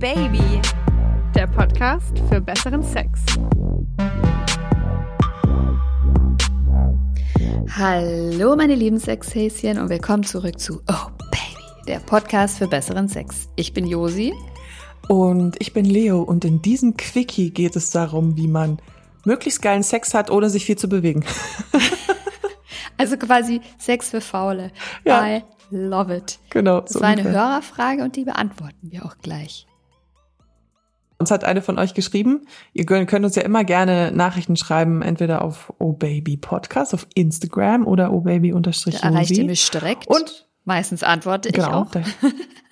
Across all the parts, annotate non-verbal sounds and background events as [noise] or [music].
Baby, der Podcast für besseren Sex. Hallo meine lieben Sexhäschen und willkommen zurück zu Oh Baby, der Podcast für besseren Sex. Ich bin Josi. Und ich bin Leo und in diesem Quickie geht es darum, wie man möglichst geilen Sex hat, ohne sich viel zu bewegen. [laughs] Also quasi Sex für Faule. Ja. I love it. Genau. Das so war eine ungefähr. Hörerfrage und die beantworten wir auch gleich. Uns hat eine von euch geschrieben. Ihr könnt uns ja immer gerne Nachrichten schreiben, entweder auf Oh Baby Podcast auf Instagram oder Oh Baby unterstrich erreicht ihr mich direkt. Und meistens antworte ich genau. auch. da-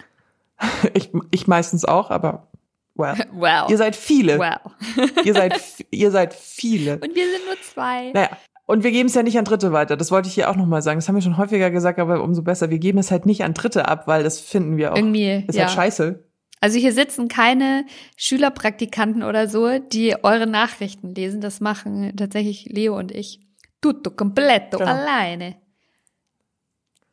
[laughs] ich, ich meistens auch, aber well. [laughs] Wow. Ihr seid viele. wow. [laughs] Ihr seid ihr seid viele. Und wir sind nur zwei. Naja. Und wir geben es ja nicht an Dritte weiter. Das wollte ich hier auch nochmal sagen. Das haben wir schon häufiger gesagt, aber umso besser. Wir geben es halt nicht an Dritte ab, weil das finden wir auch. Irgendwie, ist ja. halt scheiße. Also hier sitzen keine Schülerpraktikanten oder so, die eure Nachrichten lesen. Das machen tatsächlich Leo und ich. Tutto completo, Genau. alleine.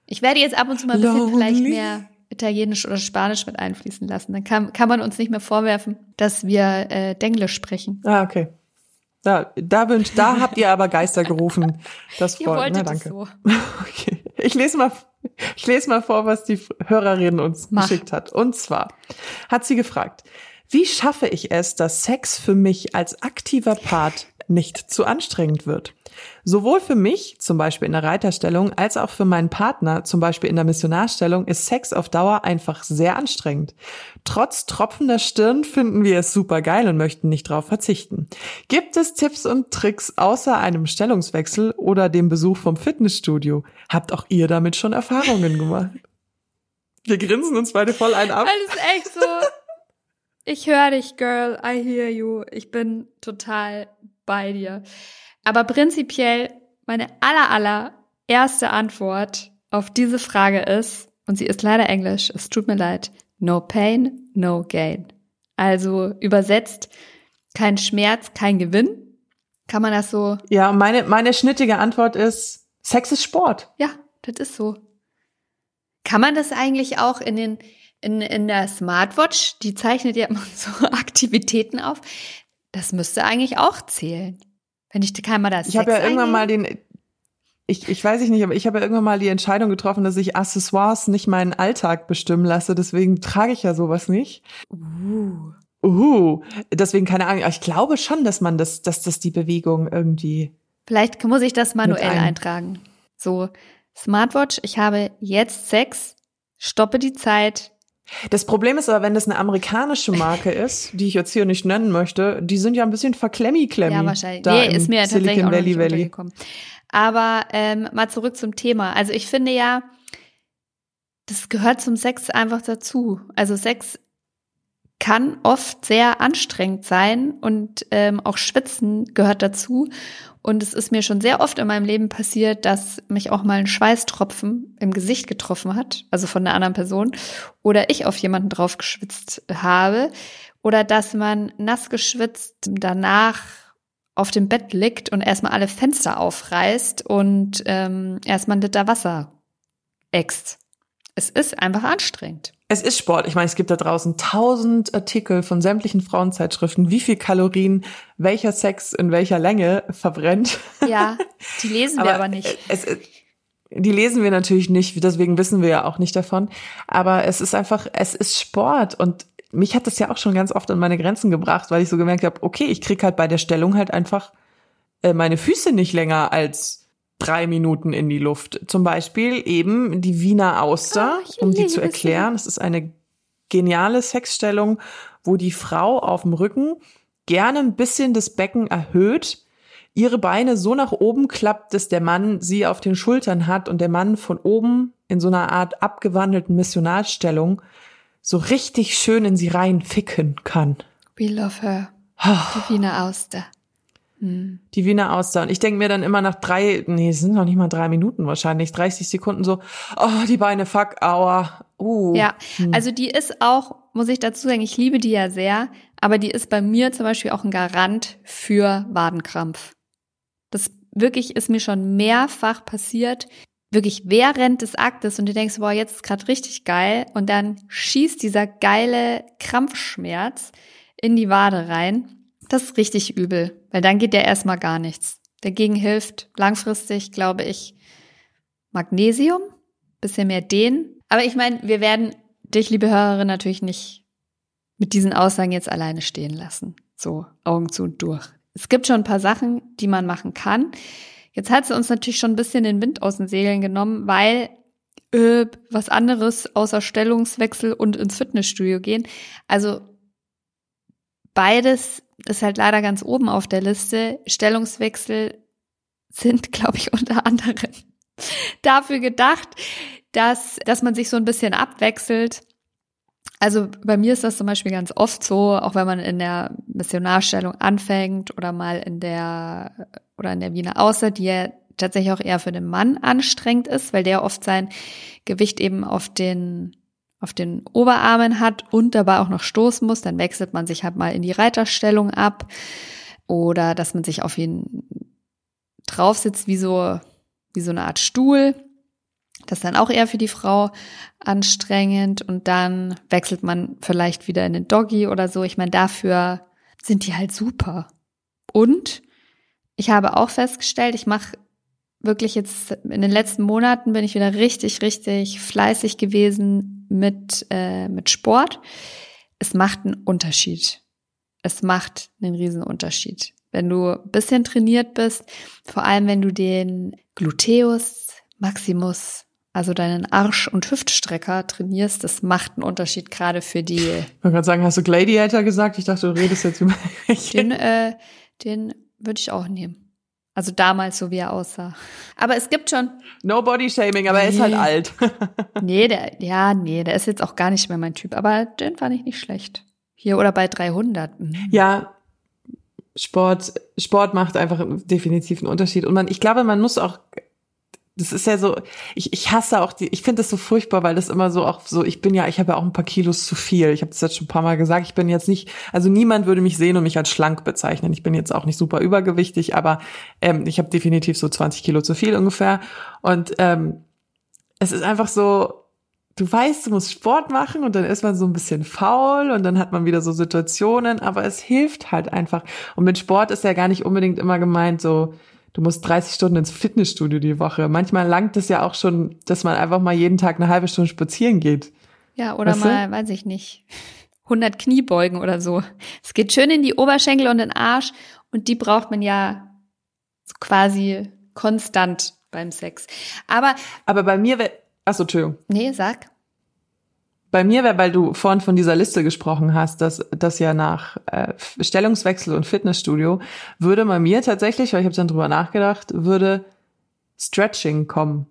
Ich werde jetzt ab und zu mal ein bisschen Lonely. vielleicht mehr Italienisch oder Spanisch mit einfließen lassen. Dann kann, kann man uns nicht mehr vorwerfen, dass wir äh, Denglisch sprechen. Ah, okay. Da, da, wünsch, da habt ihr aber Geister gerufen. Das [laughs] Ihr wolltet Na, es danke. so. [laughs] Okay. Ich lese mal, ich lese mal vor, was die Hörerin uns Mach. geschickt hat. Und zwar hat sie gefragt, wie schaffe ich es, dass Sex für mich als aktiver Part nicht zu anstrengend wird? Sowohl für mich, zum Beispiel in der Reiterstellung, als auch für meinen Partner, zum Beispiel in der Missionarstellung, ist Sex auf Dauer einfach sehr anstrengend. Trotz tropfender Stirn finden wir es super geil und möchten nicht darauf verzichten. Gibt es Tipps und Tricks außer einem Stellungswechsel oder dem Besuch vom Fitnessstudio? Habt auch ihr damit schon Erfahrungen gemacht? Wir grinsen uns beide voll ein ab. Alles echt so. Ich höre dich, Girl. I hear you. Ich bin total bei dir. Aber prinzipiell meine aller, aller erste Antwort auf diese Frage ist, und sie ist leider Englisch, es tut mir leid, no pain, no gain. Also übersetzt, kein Schmerz, kein Gewinn. Kann man das so? Ja, meine, meine schnittige Antwort ist, Sex ist Sport. Ja, das ist so. Kann man das eigentlich auch in den in, in der Smartwatch, die zeichnet ja immer [laughs] so Aktivitäten auf. Das müsste eigentlich auch zählen. Wenn ich kann man das Ich habe ja irgendwann mal den, ich, ich weiß ich nicht, aber ich habe ja irgendwann mal die Entscheidung getroffen, dass ich Accessoires nicht meinen Alltag bestimmen lasse. Deswegen trage ich ja sowas nicht. Uh. Uhu. Deswegen keine Ahnung. Ich glaube schon, dass man das, dass das die Bewegung irgendwie. Vielleicht muss ich das manuell ein- eintragen. So, Smartwatch, ich habe jetzt Sex, stoppe die Zeit. Das Problem ist aber, wenn das eine amerikanische Marke ist, die ich jetzt hier nicht nennen möchte, die sind ja ein bisschen verklemmi-klemmi. Ja, wahrscheinlich. da Nee, ist mir ja tatsächlich Silicon auch noch Valley nicht Valley. untergekommen. Aber ähm, mal zurück zum Thema. Also ich finde ja, das gehört zum Sex einfach dazu. Also Sex kann oft sehr anstrengend sein und ähm, auch Schwitzen gehört dazu. Und es ist mir schon sehr oft in meinem Leben passiert, dass mich auch mal ein Schweißtropfen im Gesicht getroffen hat, also von einer anderen Person, oder ich auf jemanden drauf geschwitzt habe, oder dass man nass geschwitzt danach auf dem Bett liegt und erstmal alle Fenster aufreißt und ähm, erstmal ein Liter Wasser äxt. Es ist einfach anstrengend. Es ist Sport. Ich meine, es gibt da draußen tausend Artikel von sämtlichen Frauenzeitschriften, wie viel Kalorien welcher Sex in welcher Länge verbrennt. Ja, [laughs] die lesen wir aber nicht. Es, es, die lesen wir natürlich nicht, deswegen wissen wir ja auch nicht davon. Aber es ist einfach, es ist Sport und mich hat das ja auch schon ganz oft an meine Grenzen gebracht, weil ich so gemerkt habe, okay, ich krieg halt bei der Stellung halt einfach äh, meine Füße nicht länger als drei Minuten in die Luft. Zum Beispiel eben die Wiener Auster, ich um die zu erklären. Es ist eine geniale Sexstellung, wo die Frau auf dem Rücken gerne ein bisschen das Becken erhöht, ihre Beine so nach oben klappt, dass der Mann sie auf den Schultern hat und der Mann von oben in so einer Art abgewandelten Missionarstellung so richtig schön in sie rein ficken kann. We love her. Die Wiener Auster. Hm. Die Wiener Auster. Und ich denke mir dann immer nach drei, nee, es sind noch nicht mal drei Minuten wahrscheinlich, 30 Sekunden so, oh, die Beine, fuck, aua, uh. Ja, Hm. also die ist auch, muss ich dazu sagen, ich liebe die ja sehr, aber die ist bei mir zum Beispiel auch ein Garant für Wadenkrampf. Das wirklich ist mir schon mehrfach passiert. wirklich während des Aktes und du denkst, boah, jetzt ist gerade richtig geil und dann schießt dieser geile Krampfschmerz in die Wade rein. Das ist richtig übel, weil dann geht ja erstmal gar nichts. Dagegen hilft langfristig, glaube ich, Magnesium, bisschen mehr Dehnen. Aber ich meine, wir werden dich, liebe Hörerin, natürlich nicht mit diesen Aussagen jetzt alleine stehen lassen. So, Augen zu und durch. Es gibt schon ein paar Sachen, die man machen kann. Jetzt hat sie uns natürlich schon ein bisschen den Wind aus den Segeln genommen, weil äh, was anderes außer Stellungswechsel und ins Fitnessstudio gehen. Also beides ist halt leider ganz oben auf der Liste. Stellungswechsel sind, [laughs] glaube ich, unter anderem dafür gedacht, dass, dass man sich so ein bisschen abwechselt. Also bei mir ist das zum Beispiel ganz oft so, auch wenn man in der Missionarstellung anfängt oder mal in der oder in der Wiener Außer, die ja tatsächlich auch eher für den Mann anstrengend ist, weil der oft sein Gewicht eben auf den auf den Oberarmen hat und dabei auch noch stoßen muss, dann wechselt man sich halt mal in die Reiterstellung ab oder dass man sich auf ihn drauf sitzt wie so wie so eine Art Stuhl. Das ist dann auch eher für die Frau anstrengend und dann wechselt man vielleicht wieder in den Doggy oder so. Ich meine, dafür sind die halt super. Und ich habe auch festgestellt, ich mache wirklich jetzt in den letzten Monaten bin ich wieder richtig, richtig fleißig gewesen mit, äh, mit Sport. Es macht einen Unterschied. Es macht einen riesen Unterschied. Wenn du ein bisschen trainiert bist, vor allem wenn du den Gluteus Maximus, also deinen Arsch- und Hüftstrecker trainierst, das macht einen Unterschied gerade für die. Ich wollte gerade sagen, hast du Gladiator gesagt? Ich dachte, du redest jetzt über Den, [laughs] äh, den würde ich auch nehmen. Also damals, so wie er aussah. Aber es gibt schon. No Body Shaming, aber nee. er ist halt alt. [laughs] nee, der, ja, nee, der ist jetzt auch gar nicht mehr mein Typ. Aber den fand ich nicht schlecht. Hier oder bei 300. Mhm. Ja, Sport, Sport macht einfach definitiv einen Unterschied. Und man, ich glaube, man muss auch das ist ja so, ich, ich hasse auch die, ich finde das so furchtbar, weil das immer so auch so, ich bin ja, ich habe ja auch ein paar Kilos zu viel. Ich habe das jetzt schon ein paar Mal gesagt, ich bin jetzt nicht, also niemand würde mich sehen und mich als schlank bezeichnen. Ich bin jetzt auch nicht super übergewichtig, aber ähm, ich habe definitiv so 20 Kilo zu viel ungefähr. Und ähm, es ist einfach so, du weißt, du musst Sport machen und dann ist man so ein bisschen faul und dann hat man wieder so Situationen, aber es hilft halt einfach. Und mit Sport ist ja gar nicht unbedingt immer gemeint so, du musst 30 Stunden ins Fitnessstudio die Woche. Manchmal langt es ja auch schon, dass man einfach mal jeden Tag eine halbe Stunde spazieren geht. Ja, oder weißt mal, du? weiß ich nicht, 100 Kniebeugen oder so. Es geht schön in die Oberschenkel und den Arsch und die braucht man ja quasi konstant beim Sex. Aber aber bei mir, achso, Entschuldigung. Nee, sag bei mir wäre, weil du vorhin von dieser Liste gesprochen hast, dass das ja nach äh, Stellungswechsel und Fitnessstudio würde bei mir tatsächlich, weil ich habe dann drüber nachgedacht, würde Stretching kommen.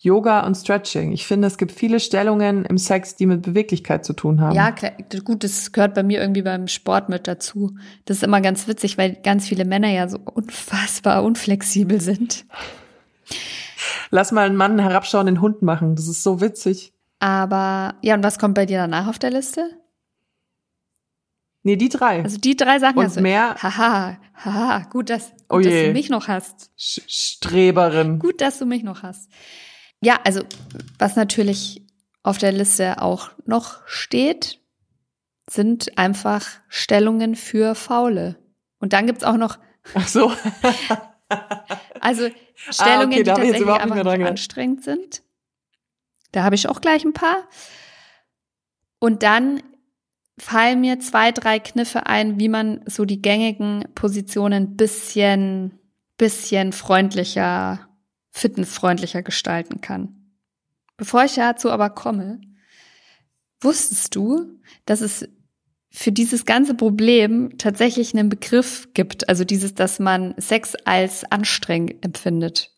Yoga und Stretching. Ich finde, es gibt viele Stellungen im Sex, die mit Beweglichkeit zu tun haben. Ja, klar, gut, das gehört bei mir irgendwie beim Sport mit dazu. Das ist immer ganz witzig, weil ganz viele Männer ja so unfassbar unflexibel sind. Lass mal einen Mann herabschauenden Hund machen. Das ist so witzig. Aber ja, und was kommt bei dir danach auf der Liste? Nee, die drei. Also die drei Sachen und hast du. mehr. Haha, haha, gut, dass, gut oh dass du mich noch hast. Streberin. Gut, dass du mich noch hast. Ja, also was natürlich auf der Liste auch noch steht, sind einfach Stellungen für Faule. Und dann gibt's auch noch. Ach so. [laughs] also Stellungen, ah, okay, die tatsächlich einfach anstrengend sind. Da habe ich auch gleich ein paar. Und dann fallen mir zwei, drei Kniffe ein, wie man so die gängigen Positionen bisschen, bisschen freundlicher, fitnessfreundlicher gestalten kann. Bevor ich dazu aber komme, wusstest du, dass es für dieses ganze Problem tatsächlich einen Begriff gibt, also dieses, dass man Sex als anstrengend empfindet.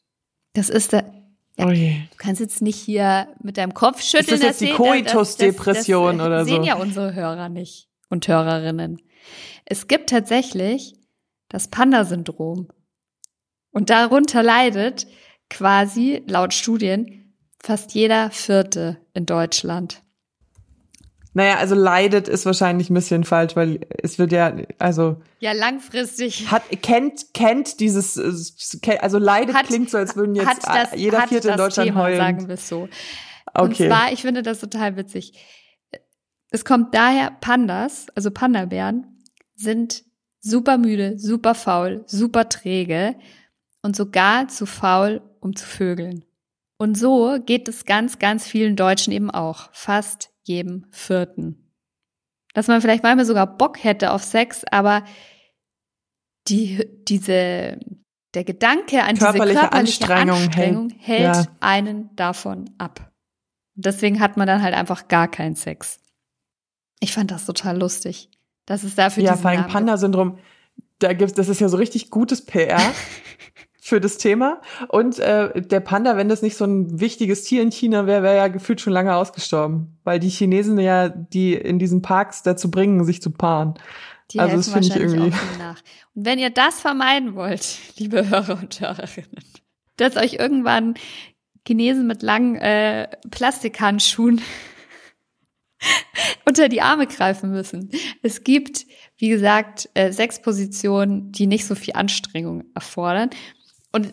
Das ist der ja, oh du kannst jetzt nicht hier mit deinem Kopf schütteln. Ist das jetzt die Koitus-Depression oder so? Sehen ja unsere Hörer nicht und Hörerinnen. Es gibt tatsächlich das Panda-Syndrom. Und darunter leidet quasi laut Studien fast jeder Vierte in Deutschland. Naja, also leidet ist wahrscheinlich ein bisschen falsch, weil es wird ja, also. Ja, langfristig. Hat, kennt, kennt dieses, also leidet Hat- klingt so, als würden jetzt das, jeder Vierte in Deutschland Thema, heulen. sagen wir es so. Und okay. zwar, ich finde das total witzig. Es kommt daher, Pandas, also Panda-Bären, sind super müde, super faul, super träge und sogar zu faul, um zu vögeln. Und so geht es ganz, ganz vielen Deutschen eben auch. Fast jedem Vierten. Dass man vielleicht manchmal sogar Bock hätte auf Sex, aber die, diese, der Gedanke an Körperliche diese körperliche Anstrengung Anstrengung, hält- hält, ja. einen davon ab. Deswegen hat man dann halt einfach gar keinen Sex. Ich fand das total lustig. Das ist dafür ja, vor allem. Panda-Syndrom, da gibt's, das ist ja so richtig gutes PR [laughs] für das Thema. Und äh, der Panda, wenn das nicht so ein wichtiges Tier in China wäre, wäre ja gefühlt schon lange ausgestorben. Weil die Chinesen ja die in diesen Parks dazu bringen, sich zu paaren. Die Also das finde ich irgendwie- nach. Und wenn ihr das vermeiden wollt, [laughs] liebe Hörer und Hörerinnen, dass euch irgendwann Chinesen mit langen äh, Plastikhandschuhen [laughs] unter die Arme greifen müssen. Es gibt, wie gesagt, äh, sechs Positionen, die nicht so viel Anstrengung erfordern. Und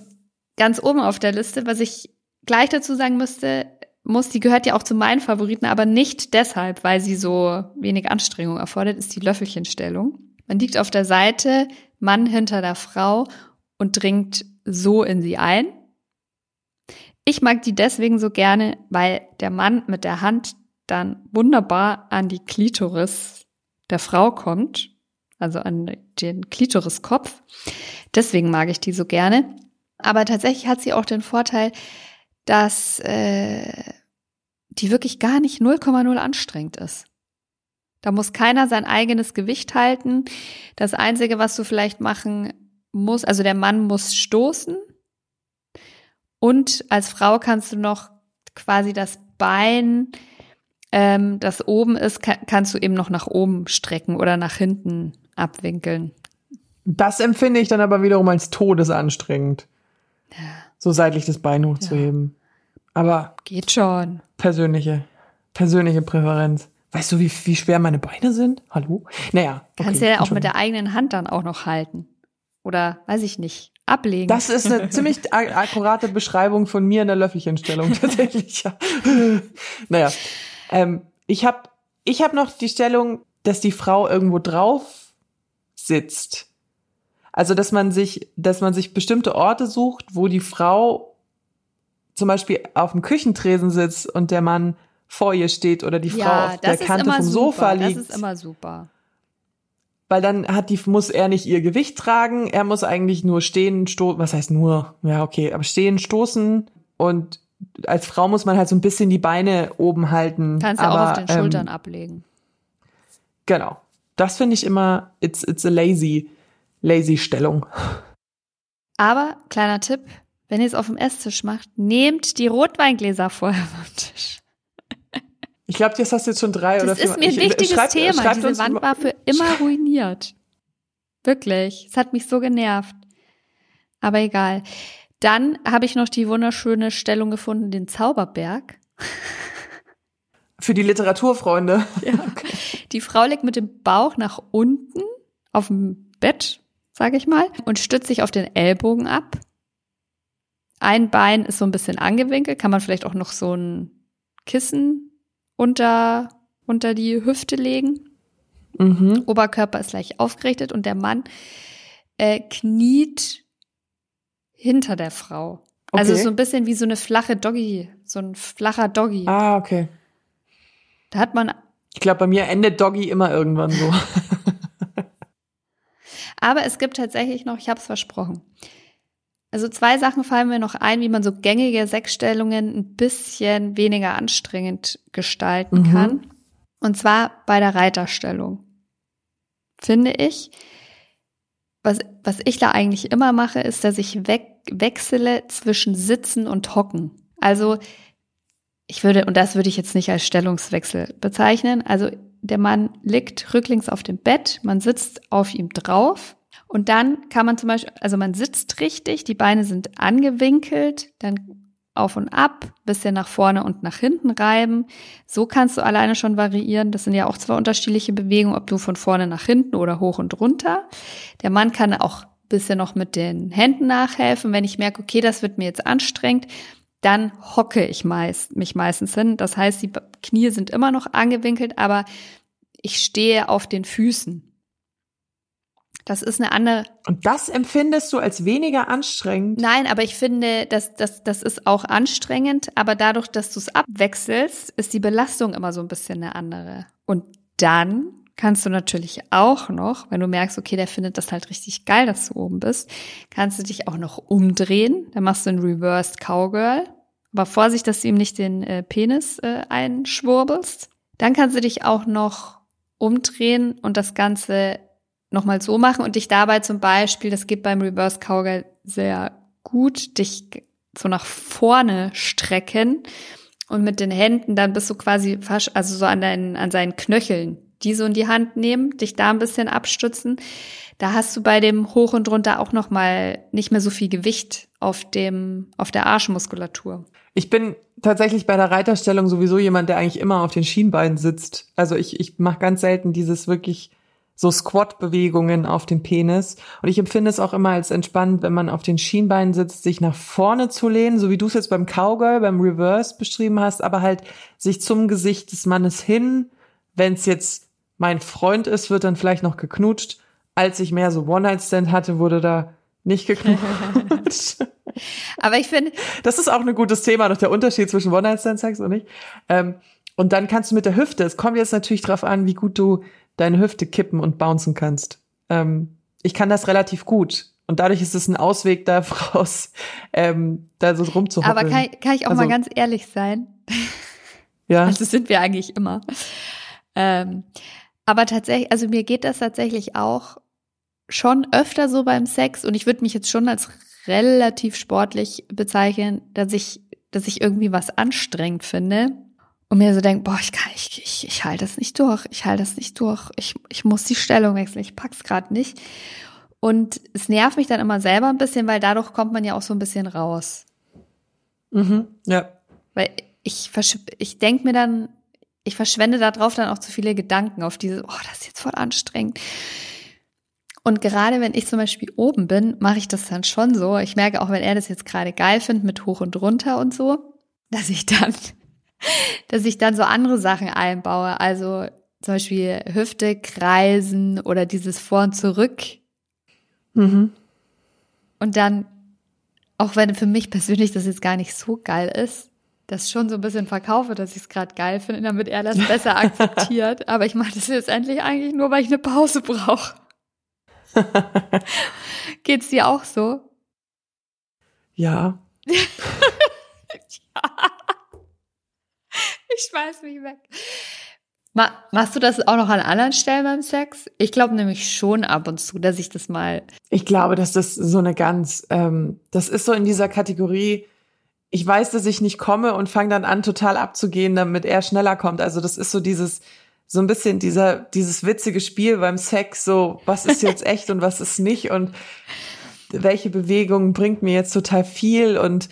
ganz oben auf der Liste, was ich gleich dazu sagen müsste, muss, die gehört ja auch zu meinen Favoriten, aber nicht deshalb, weil sie so wenig Anstrengung erfordert, ist die Löffelchenstellung. Man liegt auf der Seite, Mann hinter der Frau und dringt so in sie ein. Ich mag die deswegen so gerne, weil der Mann mit der Hand dann wunderbar an die Klitoris der Frau kommt, also an den Klitoriskopf. Deswegen mag ich die so gerne. Aber tatsächlich hat sie auch den Vorteil, dass äh, die wirklich gar nicht 0,0 anstrengend ist. Da muss keiner sein eigenes Gewicht halten. Das Einzige, was du vielleicht machen musst, also der Mann muss stoßen. Und als Frau kannst du noch quasi das Bein, ähm, das oben ist, ka- kannst du eben noch nach oben strecken oder nach hinten abwinkeln. Das empfinde ich dann aber wiederum als todesanstrengend. So seitlich das Bein hochzuheben. Aber Geht schon. persönliche, persönliche Präferenz. Weißt du, wie, wie schwer meine Beine sind? Hallo? Naja. Okay, Kannst ja auch mit der eigenen Hand dann auch noch halten. Oder, weiß ich nicht, ablegen. Das ist eine [laughs] ziemlich ak- akkurate Beschreibung von mir in der Löffelchenstellung [laughs] tatsächlich. Ja. [laughs] naja, ähm, ich habe ich hab noch die Stellung, dass die Frau irgendwo drauf sitzt. Also dass man sich, dass man sich bestimmte Orte sucht, wo die Frau zum Beispiel auf dem Küchentresen sitzt und der Mann vor ihr steht oder die Frau ja, auf der Kante vom super. Sofa liegt. Das ist immer super. Weil dann hat die, muss er nicht ihr Gewicht tragen, er muss eigentlich nur stehen, stoßen, was heißt nur? Ja, okay, aber stehen, stoßen und als Frau muss man halt so ein bisschen die Beine oben halten. Kannst ja aber, auch auf den Schultern Ähm, ablegen. genau. Das finde ich immer, it's, it's a lazy, lazy Stellung. Aber, kleiner Tipp, wenn ihr es auf dem Esstisch macht, nehmt die Rotweingläser vorher vom Tisch. Ich glaube, das hast du jetzt schon drei oder Das vier ist mir ein ich- wichtiges schreibt- Thema. schreibt Diese Wand war für immer ruiniert. Wirklich. Es hat mich so genervt. Aber egal. Dann habe ich noch die wunderschöne Stellung gefunden, den Zauberberg. Für die Literaturfreunde. Die Frau liegt mit dem Bauch nach unten auf dem Bett, sage ich mal, und stützt sich auf den Ellbogen ab. Ein Bein ist so ein bisschen angewinkelt, kann man vielleicht auch noch so ein Kissen unter, unter die Hüfte legen. Mhm. Oberkörper ist leicht aufgerichtet und der Mann äh, kniet hinter der Frau. Also Okay. so ein bisschen wie so eine flache Doggy, so ein flacher Doggy. Ah, okay. Da hat man Ich glaube, bei mir endet Doggy immer irgendwann so. [laughs] Aber es gibt tatsächlich noch, ich habe es versprochen. Also zwei Sachen fallen mir noch ein, wie man so gängige Sechsstellungen ein bisschen weniger anstrengend gestalten Mhm. kann. Und zwar bei der Reiterstellung. Finde ich, was, was ich da eigentlich immer mache, ist, dass ich weg, wechsle zwischen Sitzen und Hocken. Also ich würde, und das würde ich jetzt nicht als Stellungswechsel bezeichnen. Also der Mann liegt rücklings auf dem Bett, man sitzt auf ihm drauf und dann kann man zum Beispiel, also man sitzt richtig, die Beine sind angewinkelt, dann auf und ab, bisschen nach vorne und nach hinten reiben. So kannst du alleine schon variieren. Das sind ja auch zwei unterschiedliche Bewegungen, ob du von vorne nach hinten oder hoch und runter. Der Mann kann auch bisschen noch mit den Händen nachhelfen. Wenn ich merke, okay, das wird mir jetzt anstrengend, dann hocke ich meist, mich meistens hin. Das heißt, die Knie sind immer noch angewinkelt, aber ich stehe auf den Füßen. Das ist eine andere. Und das empfindest du als weniger anstrengend? Nein, aber ich finde, das, das, das ist auch anstrengend, aber dadurch, dass du es abwechselst, ist die Belastung immer so ein bisschen eine andere. Und dann kannst du natürlich auch noch, wenn du merkst, okay, der findet das halt richtig geil, dass du oben bist, kannst du dich auch noch umdrehen. Dann machst du ein Reversed Cowgirl. Aber Vorsicht, dass du ihm nicht den äh, Penis äh, einschwurbelst. Dann kannst du dich auch noch umdrehen und das Ganze nochmal so machen und dich dabei zum Beispiel, das geht beim Reverse Cowgirl sehr gut, dich so nach vorne strecken und mit den Händen dann bist du quasi fast, also so an deinen, an seinen Knöcheln, die so in die Hand nehmen, dich da ein bisschen abstützen. Da hast du bei dem hoch und runter auch nochmal nicht mehr so viel Gewicht auf dem, auf der Arschmuskulatur. Ich bin tatsächlich bei der Reiterstellung sowieso jemand, der eigentlich immer auf den Schienbeinen sitzt. Also ich, ich mache ganz selten dieses wirklich so Squat-Bewegungen auf dem Penis. Und ich empfinde es auch immer als entspannend, wenn man auf den Schienbeinen sitzt, sich nach vorne zu lehnen, so wie du es jetzt beim Cowgirl, beim Reverse beschrieben hast, aber halt sich zum Gesicht des Mannes hin. Wenn es jetzt mein Freund ist, wird dann vielleicht noch geknutscht. Als ich mehr so One-Night-Stand hatte, wurde da nicht geknutscht. [laughs] aber ich finde. Das ist auch ein gutes Thema, noch der Unterschied zwischen One-Night-Stand-Sex und nicht. Ähm, und dann kannst du mit der Hüfte, es kommt jetzt natürlich drauf an, wie gut du deine Hüfte kippen und bouncen kannst. Ähm, ich kann das relativ gut. Und dadurch ist es ein Ausweg daraus, ähm, da so rumzuhocken. Aber kann, kann ich auch also, mal ganz ehrlich sein? Ja. [laughs] Also sind wir eigentlich immer. Ähm, aber tatsächlich, also mir geht das tatsächlich auch schon öfter so beim Sex und ich würde mich jetzt schon als relativ sportlich bezeichnen, dass ich, dass ich irgendwie was anstrengend finde und mir so denke, boah, ich kann, ich, ich, ich halte das nicht durch, ich halte das nicht durch, ich, ich muss die Stellung wechseln, ich pack's gerade nicht. Und es nervt mich dann immer selber ein bisschen, weil dadurch kommt man ja auch so ein bisschen raus. Mhm, ja. Weil ich, ich denke mir dann, ich verschwende darauf dann auch zu viele Gedanken auf diese, oh, das ist jetzt voll anstrengend. Und gerade wenn ich zum Beispiel oben bin, mache ich das dann schon so. Ich merke auch, wenn er das jetzt gerade geil findet mit hoch und runter und so, dass ich dann [laughs] dass ich dann so andere Sachen einbaue. Also zum Beispiel Hüfte kreisen oder dieses Vor und Zurück. Mhm. Und dann, auch wenn für mich persönlich das jetzt gar nicht so geil ist, das schon so ein bisschen verkaufe, dass ich es gerade geil finde, damit er das besser akzeptiert. [laughs] Aber ich mache das jetzt endlich eigentlich nur, weil ich eine Pause brauche. [laughs] Geht's dir auch so? Ja. [laughs] ja. Ich schmeiß mich weg. Machst du das auch noch an anderen Stellen beim Sex? Ich glaube nämlich schon ab und zu, dass ich das mal. Ich glaube, dass das so eine ganz, ähm, das ist so in dieser Kategorie, ich weiß, dass ich nicht komme und fange dann an, total abzugehen, damit er schneller kommt. Also das ist so dieses, so ein bisschen dieser, dieses witzige Spiel beim Sex, so, was ist jetzt echt und was ist nicht und welche Bewegung bringt mir jetzt total viel und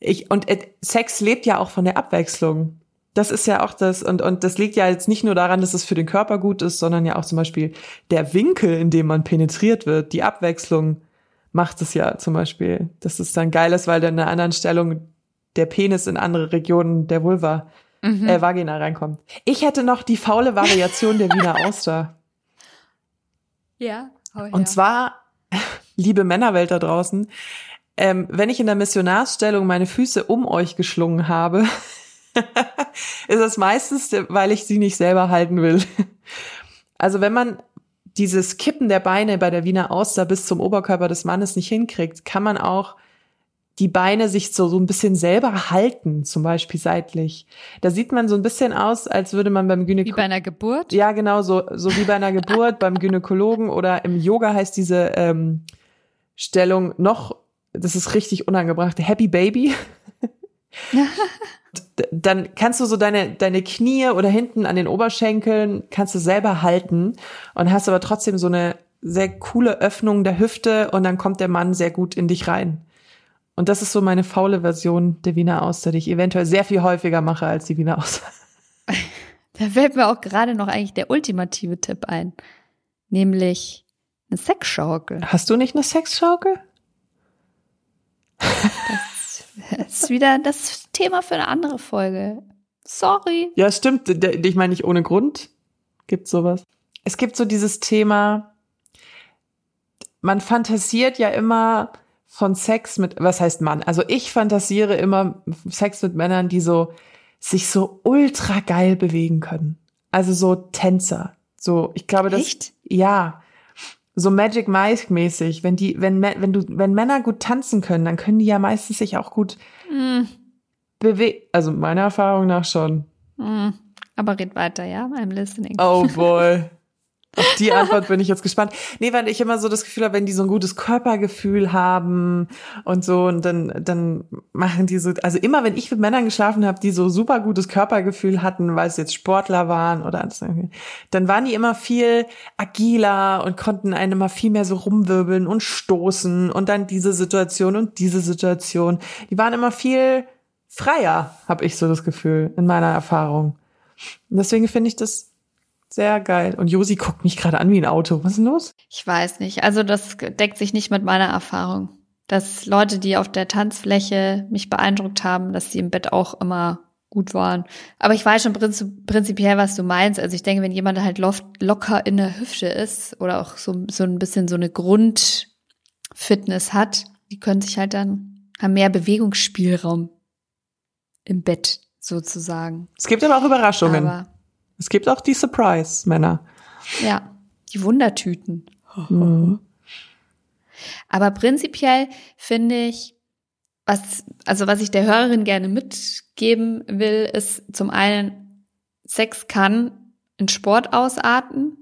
ich, und Sex lebt ja auch von der Abwechslung das ist ja auch das, und, und das liegt ja jetzt nicht nur daran, dass es für den Körper gut ist, sondern ja auch zum Beispiel der Winkel, in dem man penetriert wird, die Abwechslung macht es ja zum Beispiel, dass es dann geil ist, weil dann in einer anderen Stellung der Penis in andere Regionen der Vulva, mhm. äh, Vagina reinkommt. Ich hätte noch die faule Variation der Wiener [laughs] Auster. Ja. Oh, und zwar, [laughs] liebe Männerwelt da draußen, ähm, wenn ich in der Missionarsstellung meine Füße um euch geschlungen habe, [laughs] ist es meistens, weil ich sie nicht selber halten will. Also wenn man dieses Kippen der Beine bei der Wiener Auster bis zum Oberkörper des Mannes nicht hinkriegt, kann man auch die Beine sich so, so ein bisschen selber halten, zum Beispiel seitlich. Da sieht man so ein bisschen aus, als würde man beim Gynäkologen. Wie bei einer Geburt? Ja, genau, so, so wie bei einer Geburt beim Gynäkologen oder im Yoga heißt diese ähm, Stellung noch, das ist richtig unangebracht, Happy Baby. [laughs] dann kannst du so deine, deine Knie oder hinten an den Oberschenkeln kannst du selber halten und hast aber trotzdem so eine sehr coole Öffnung der Hüfte und dann kommt der Mann sehr gut in dich rein. Und das ist so meine faule Version der Wiener Auster, die ich eventuell sehr viel häufiger mache als die Wiener Auster. [laughs] Da fällt mir auch gerade noch eigentlich der ultimative Tipp ein. Nämlich eine Sexschaukel. Hast du nicht eine Sexschaukel? Das ist wieder das Thema für eine andere Folge. Sorry. Ja, stimmt. Ich meine nicht ohne Grund gibt sowas. Es gibt so dieses Thema, man fantasiert ja immer von Sex mit, was heißt Mann? Also ich fantasiere immer Sex mit Männern, die so sich so ultra geil bewegen können. Also so Tänzer. So, ich glaube, das. Echt? Ja. So Magic Mike mäßig. Wenn die, wenn, wenn du, wenn Männer gut tanzen können, dann können die ja meistens sich auch gut Mm, bewegen. Also meiner Erfahrung nach schon. mm. Aber red weiter, ja? I'm listening. Oh boy. [laughs] Auf die Antwort bin ich jetzt gespannt. Nee, weil ich immer so das Gefühl habe, wenn die so ein gutes Körpergefühl haben und so, und dann, dann machen die so, also immer wenn ich mit Männern geschlafen habe, die so super gutes Körpergefühl hatten, weil es jetzt Sportler waren oder alles, dann waren die immer viel agiler und konnten einen immer viel mehr so rumwirbeln und stoßen und dann diese Situation und diese Situation. Die waren immer viel freier, habe ich so das Gefühl, in meiner Erfahrung. Und deswegen finde ich das sehr geil. Und Josi guckt mich gerade an wie ein Auto. Was ist denn los? Ich weiß nicht. Also das deckt sich nicht mit meiner Erfahrung. Dass Leute, die auf der Tanzfläche mich beeindruckt haben, dass sie im Bett auch immer gut waren. Aber ich weiß schon prinzip prinzipiell, was du meinst. Also ich denke, wenn jemand halt locker in der Hüfte ist oder auch so, so ein bisschen so eine Grundfitness hat, die können sich halt dann, haben mehr Bewegungsspielraum im Bett sozusagen. Es gibt aber auch Überraschungen. Aber es gibt auch die Surprise-Männer. ja, die Wundertüten. Mhm. [laughs] Aber prinzipiell finde ich, was, also was ich der Hörerin gerne mitgeben will, ist zum einen, Sex kann in Sport ausarten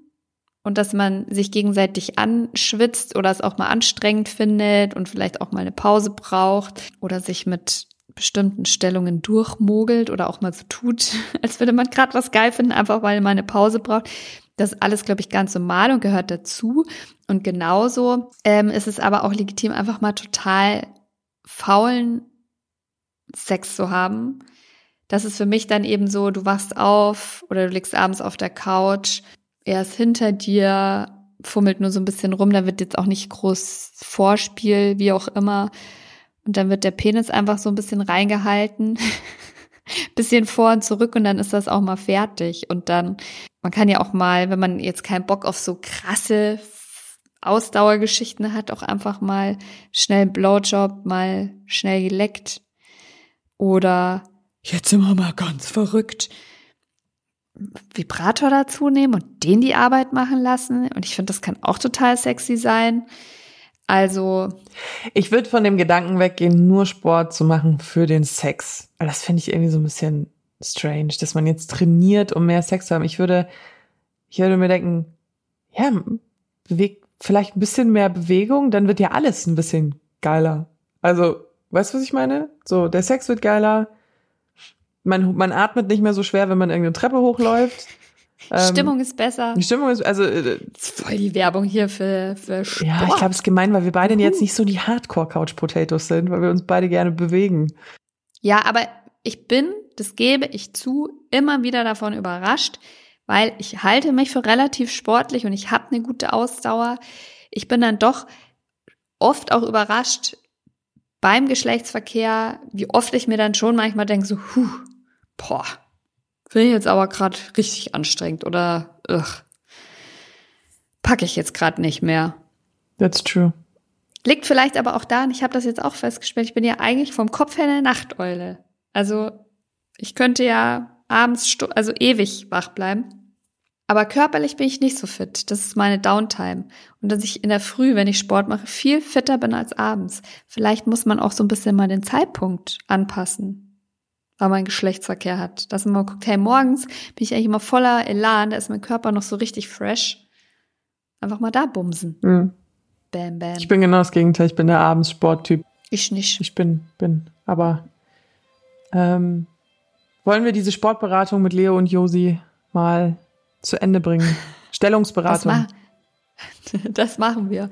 und dass man sich gegenseitig anschwitzt oder es auch mal anstrengend findet und vielleicht auch mal eine Pause braucht oder sich mit bestimmten Stellungen durchmogelt oder auch mal so tut, [laughs] als würde man gerade was geil finden, einfach weil man eine Pause braucht. Das ist alles, glaube ich, ganz normal und gehört dazu. Und genauso ähm, ist es aber auch legitim, einfach mal total faulen Sex zu haben. Das ist für mich dann eben so, du wachst auf oder du liegst abends auf der Couch, er ist hinter dir, fummelt nur so ein bisschen rum, da wird jetzt auch nicht groß Vorspiel, wie auch immer. Und dann wird der Penis einfach so ein bisschen reingehalten, [laughs] bisschen vor und zurück und dann ist das auch mal fertig. Und dann, man kann ja auch mal, wenn man jetzt keinen Bock auf so krasse Ausdauergeschichten hat, auch einfach mal schnell Blowjob, mal schnell geleckt. Oder jetzt sind wir mal ganz verrückt. Vibrator dazu nehmen und den die Arbeit machen lassen. Und ich finde, das kann auch total sexy sein. Also, Ich würde von dem Gedanken weggehen, nur Sport zu machen für den Sex. Das finde ich irgendwie so ein bisschen strange, dass man jetzt trainiert, um mehr Sex zu haben. Ich würde, ich würde mir denken, ja, bewegt vielleicht ein bisschen mehr Bewegung, dann wird ja alles ein bisschen geiler. Also, weißt du, was ich meine? So, der Sex wird geiler. Man, man atmet nicht mehr so schwer, wenn man irgendeine Treppe hochläuft. Ähm, Stimmung ist besser. Die Stimmung ist, also, äh, ist voll die Werbung hier für, für Sport. ja, ich glaube, es ist gemein, weil wir beide jetzt nicht so die Hardcore-Couch-Potatoes sind, weil wir uns beide gerne bewegen. Ja, aber ich bin, das gebe ich zu, immer wieder davon überrascht, weil ich halte mich für relativ sportlich und ich habe eine gute Ausdauer. Ich bin dann doch oft auch überrascht beim Geschlechtsverkehr, wie oft ich mir dann schon manchmal denke, so, huh, boah, finde ich jetzt aber gerade richtig anstrengend oder ugh, packe ich jetzt gerade nicht mehr. That's true. Liegt vielleicht aber auch daran, ich habe das jetzt auch festgestellt, ich bin ja eigentlich vom Kopf her eine Nachteule. Also ich könnte ja abends, also ewig wach bleiben. Aber körperlich bin ich nicht so fit. Das ist meine Downtime. Und dass ich in der Früh, wenn ich Sport mache, viel fitter bin als abends. Vielleicht muss man auch so ein bisschen mal den Zeitpunkt anpassen, weil man Geschlechtsverkehr hat. Dass man mal guckt, hey, morgens bin ich eigentlich immer voller Elan, da ist mein Körper noch so richtig fresh. Einfach mal da bumsen. Mhm. Bam, bam. Ich bin genau das Gegenteil. Ich bin der Abendsporttyp. Ich nicht. Ich bin, bin. Aber ähm, wollen wir diese Sportberatung mit Leo und Josi mal zu Ende bringen? [laughs] Das, Stellungsberatung. ma [laughs] das machen wir.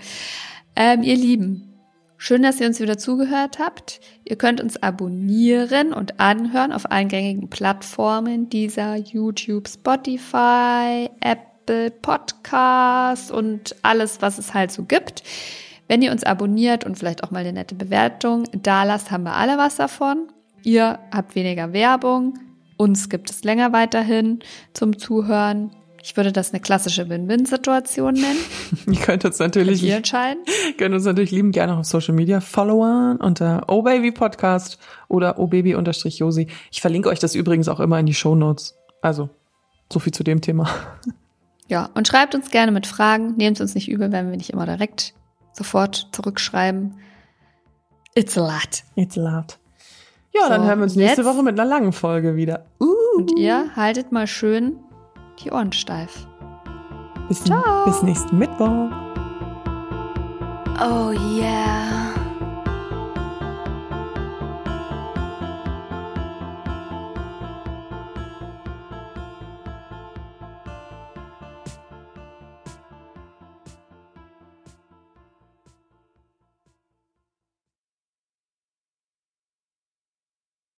Ähm, ihr Lieben, Schön, dass ihr uns wieder zugehört habt. Ihr könnt uns abonnieren und anhören auf allen gängigen Plattformen dieser YouTube, Spotify, Apple Podcasts und alles, was es halt so gibt. Wenn ihr uns abonniert und vielleicht auch mal eine nette Bewertung da lasst, haben wir alle was davon. Ihr habt weniger Werbung. Uns gibt es länger weiterhin zum Zuhören. Ich würde das eine klassische Win-Win-Situation nennen. [laughs] Ihr könnt uns natürlich, ihr entscheiden. [laughs] könnt uns natürlich lieben gerne auf Social Media followern unter obaby Podcast oder obaby-josi. Ich verlinke euch das übrigens auch immer in die Show Notes. Also, so viel zu dem Thema. [laughs] Ja, und schreibt uns gerne mit Fragen. Nehmt uns nicht übel, wenn wir nicht immer direkt sofort zurückschreiben. It's a lot. It's a lot. Ja, So, dann hören wir uns nächste Woche mit einer langen Folge wieder. Uh, Und ihr haltet mal schön die Ohren steif. bis, bis nächsten Mittwoch. Oh yeah.